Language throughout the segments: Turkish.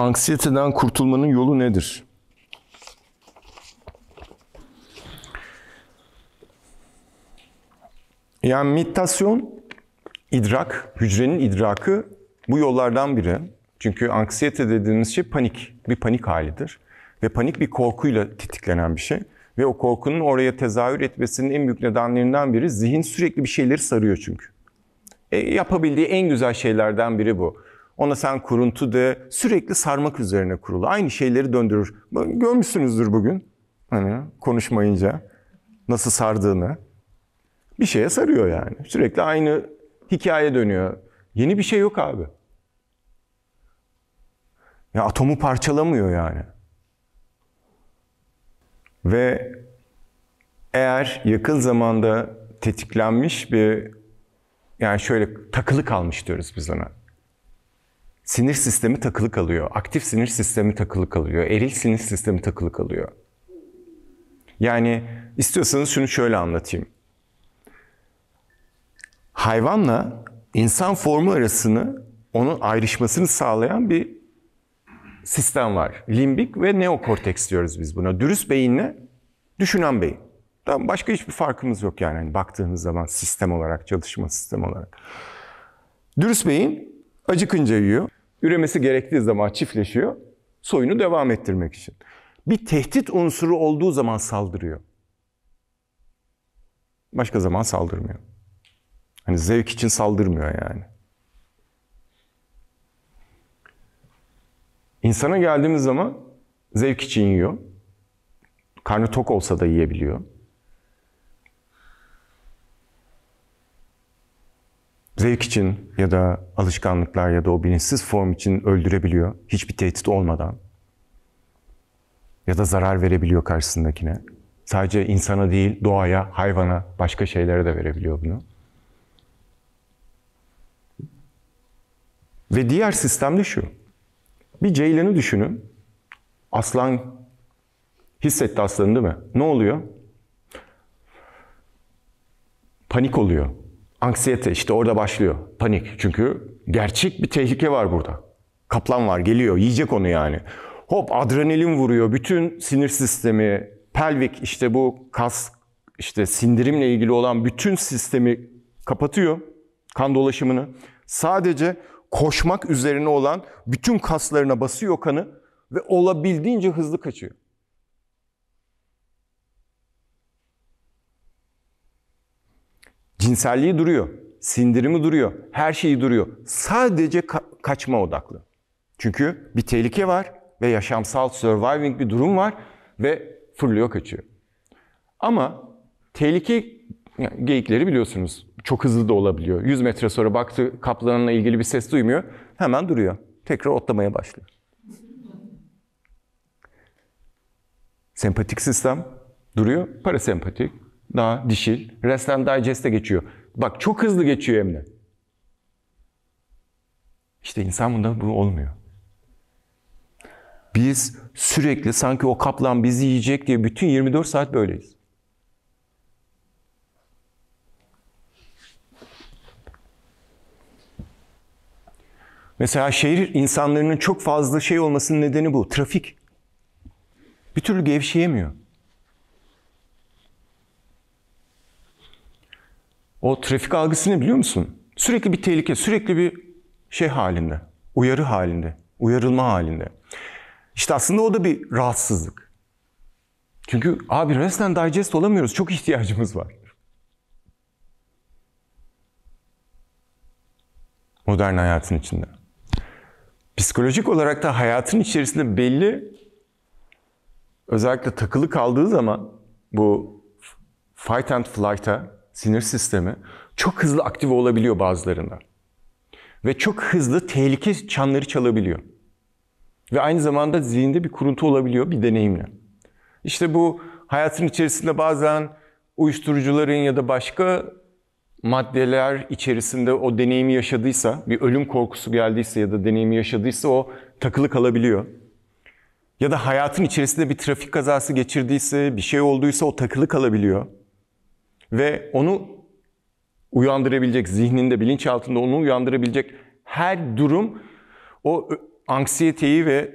Anksiyeteden kurtulmanın yolu nedir? Yani meditasyon, idrak, hücrenin idrakı bu yollardan biri. Çünkü anksiyete dediğimiz şey panik, bir panik halidir. Ve panik bir korkuyla tetiklenen bir şey. Ve o korkunun oraya tezahür etmesinin en büyük nedenlerinden biri zihin sürekli bir şeyleri sarıyor çünkü. E, yapabildiği en güzel şeylerden biri bu. Ona sen kuruntu de sürekli sarmak üzerine kurulu. Aynı şeyleri döndürür. Görmüşsünüzdür bugün hani konuşmayınca nasıl sardığını. Bir şeye sarıyor yani. Sürekli aynı hikaye dönüyor. Yeni bir şey yok abi. Ya atomu parçalamıyor yani. Ve eğer yakın zamanda tetiklenmiş bir yani şöyle takılı kalmış diyoruz biz ona. Sinir sistemi takılı kalıyor. Aktif sinir sistemi takılı kalıyor. Eril sinir sistemi takılı kalıyor. Yani istiyorsanız şunu şöyle anlatayım. Hayvanla insan formu arasını onun ayrışmasını sağlayan bir sistem var. Limbik ve neokorteks diyoruz biz buna. Dürüst beyinle düşünen beyin. Tamam, başka hiçbir farkımız yok yani hani baktığınız zaman sistem olarak, çalışma sistem olarak. Dürüst beyin acıkınca yiyor. Üremesi gerektiği zaman çiftleşiyor. Soyunu devam ettirmek için. Bir tehdit unsuru olduğu zaman saldırıyor. Başka zaman saldırmıyor. Hani zevk için saldırmıyor yani. İnsana geldiğimiz zaman zevk için yiyor. Karnı tok olsa da yiyebiliyor. Zevk için ya da alışkanlıklar ya da o bilinçsiz form için öldürebiliyor. Hiçbir tehdit olmadan. Ya da zarar verebiliyor karşısındakine. Sadece insana değil, doğaya, hayvana, başka şeylere de verebiliyor bunu. Ve diğer sistem de şu. Bir ceylanı düşünün. Aslan hissetti aslanı değil mi? Ne oluyor? Panik oluyor. Anksiyete işte orada başlıyor. Panik. Çünkü gerçek bir tehlike var burada. Kaplan var geliyor yiyecek onu yani. Hop adrenalin vuruyor. Bütün sinir sistemi, pelvik işte bu kas işte sindirimle ilgili olan bütün sistemi kapatıyor. Kan dolaşımını. Sadece koşmak üzerine olan bütün kaslarına basıyor kanı ve olabildiğince hızlı kaçıyor. Cinselliği duruyor, sindirimi duruyor, her şeyi duruyor. Sadece ka- kaçma odaklı. Çünkü bir tehlike var ve yaşamsal surviving bir durum var ve fırlıyor kaçıyor. Ama tehlike yani geyikleri biliyorsunuz çok hızlı da olabiliyor. 100 metre sonra baktı kaplanla ilgili bir ses duymuyor. Hemen duruyor. Tekrar otlamaya başlıyor. Sempatik sistem duruyor. Parasempatik, daha dişil. Rest and digest'e geçiyor. Bak çok hızlı geçiyor hem. İşte insan bunda bu olmuyor. Biz sürekli sanki o kaplan bizi yiyecek diye bütün 24 saat böyleyiz. Mesela şehir insanlarının çok fazla şey olmasının nedeni bu. Trafik. Bir türlü gevşeyemiyor. O trafik algısı ne biliyor musun? Sürekli bir tehlike, sürekli bir şey halinde. Uyarı halinde, uyarılma halinde. İşte aslında o da bir rahatsızlık. Çünkü abi rest and digest olamıyoruz. Çok ihtiyacımız var. Modern hayatın içinde. Psikolojik olarak da hayatın içerisinde belli özellikle takılı kaldığı zaman bu fight and flight'a sinir sistemi çok hızlı aktive olabiliyor bazılarında. Ve çok hızlı tehlike çanları çalabiliyor. Ve aynı zamanda zihinde bir kuruntu olabiliyor bir deneyimle. İşte bu hayatın içerisinde bazen uyuşturucuların ya da başka maddeler içerisinde o deneyimi yaşadıysa, bir ölüm korkusu geldiyse ya da deneyimi yaşadıysa o takılı kalabiliyor. Ya da hayatın içerisinde bir trafik kazası geçirdiyse, bir şey olduysa o takılı kalabiliyor. Ve onu uyandırabilecek, zihninde, bilinçaltında onu uyandırabilecek her durum o anksiyeteyi ve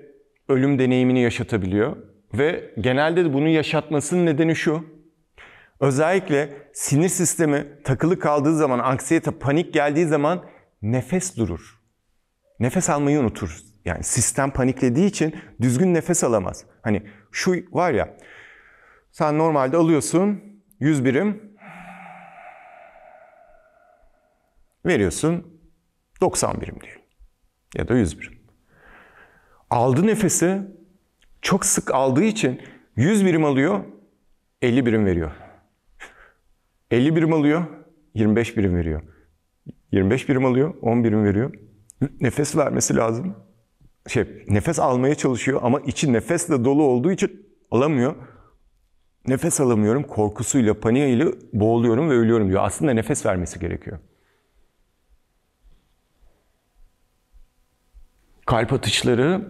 ölüm deneyimini yaşatabiliyor. Ve genelde de bunu yaşatmasının nedeni şu. Özellikle sinir sistemi takılı kaldığı zaman, anksiyete, panik geldiği zaman nefes durur. Nefes almayı unutur. Yani sistem paniklediği için düzgün nefes alamaz. Hani şu var ya, sen normalde alıyorsun 100 birim, veriyorsun 90 birim diyelim. Ya da 100 birim. Aldı nefesi çok sık aldığı için 100 birim alıyor, 50 birim veriyor. 50 birim alıyor, 25 birim veriyor. 25 birim alıyor, 10 birim veriyor. Nefes vermesi lazım. Şey, nefes almaya çalışıyor ama içi nefesle dolu olduğu için alamıyor. Nefes alamıyorum, korkusuyla, paniğiyle boğuluyorum ve ölüyorum diyor. Aslında nefes vermesi gerekiyor. Kalp atışları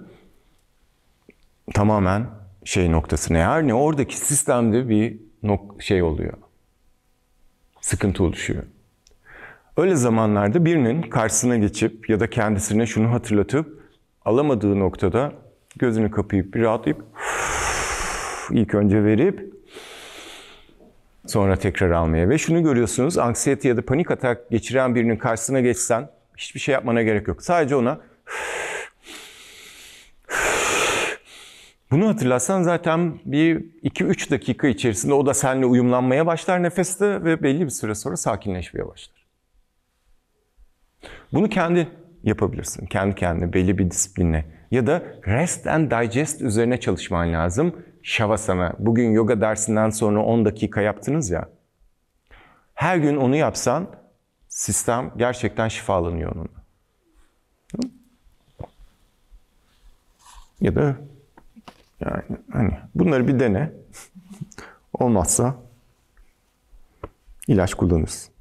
tamamen şey noktasına ne oradaki sistemde bir nok şey oluyor. Sıkıntı oluşuyor. Öyle zamanlarda birinin karşısına geçip ya da kendisine şunu hatırlatıp alamadığı noktada gözünü kapayıp bir rahatlayıp ilk önce verip sonra tekrar almaya ve şunu görüyorsunuz anksiyete ya da panik atak geçiren birinin karşısına geçsen hiçbir şey yapmana gerek yok. Sadece ona Bunu hatırlatsan zaten bir 2-3 dakika içerisinde o da seninle uyumlanmaya başlar nefeste ve belli bir süre sonra sakinleşmeye başlar. Bunu kendi yapabilirsin. Kendi kendine belli bir disiplinle. Ya da rest and digest üzerine çalışman lazım. Shavasana. Bugün yoga dersinden sonra 10 dakika yaptınız ya. Her gün onu yapsan sistem gerçekten şifalanıyor onunla. Ya da yani hani bunları bir dene. Olmazsa ilaç kullanırsın.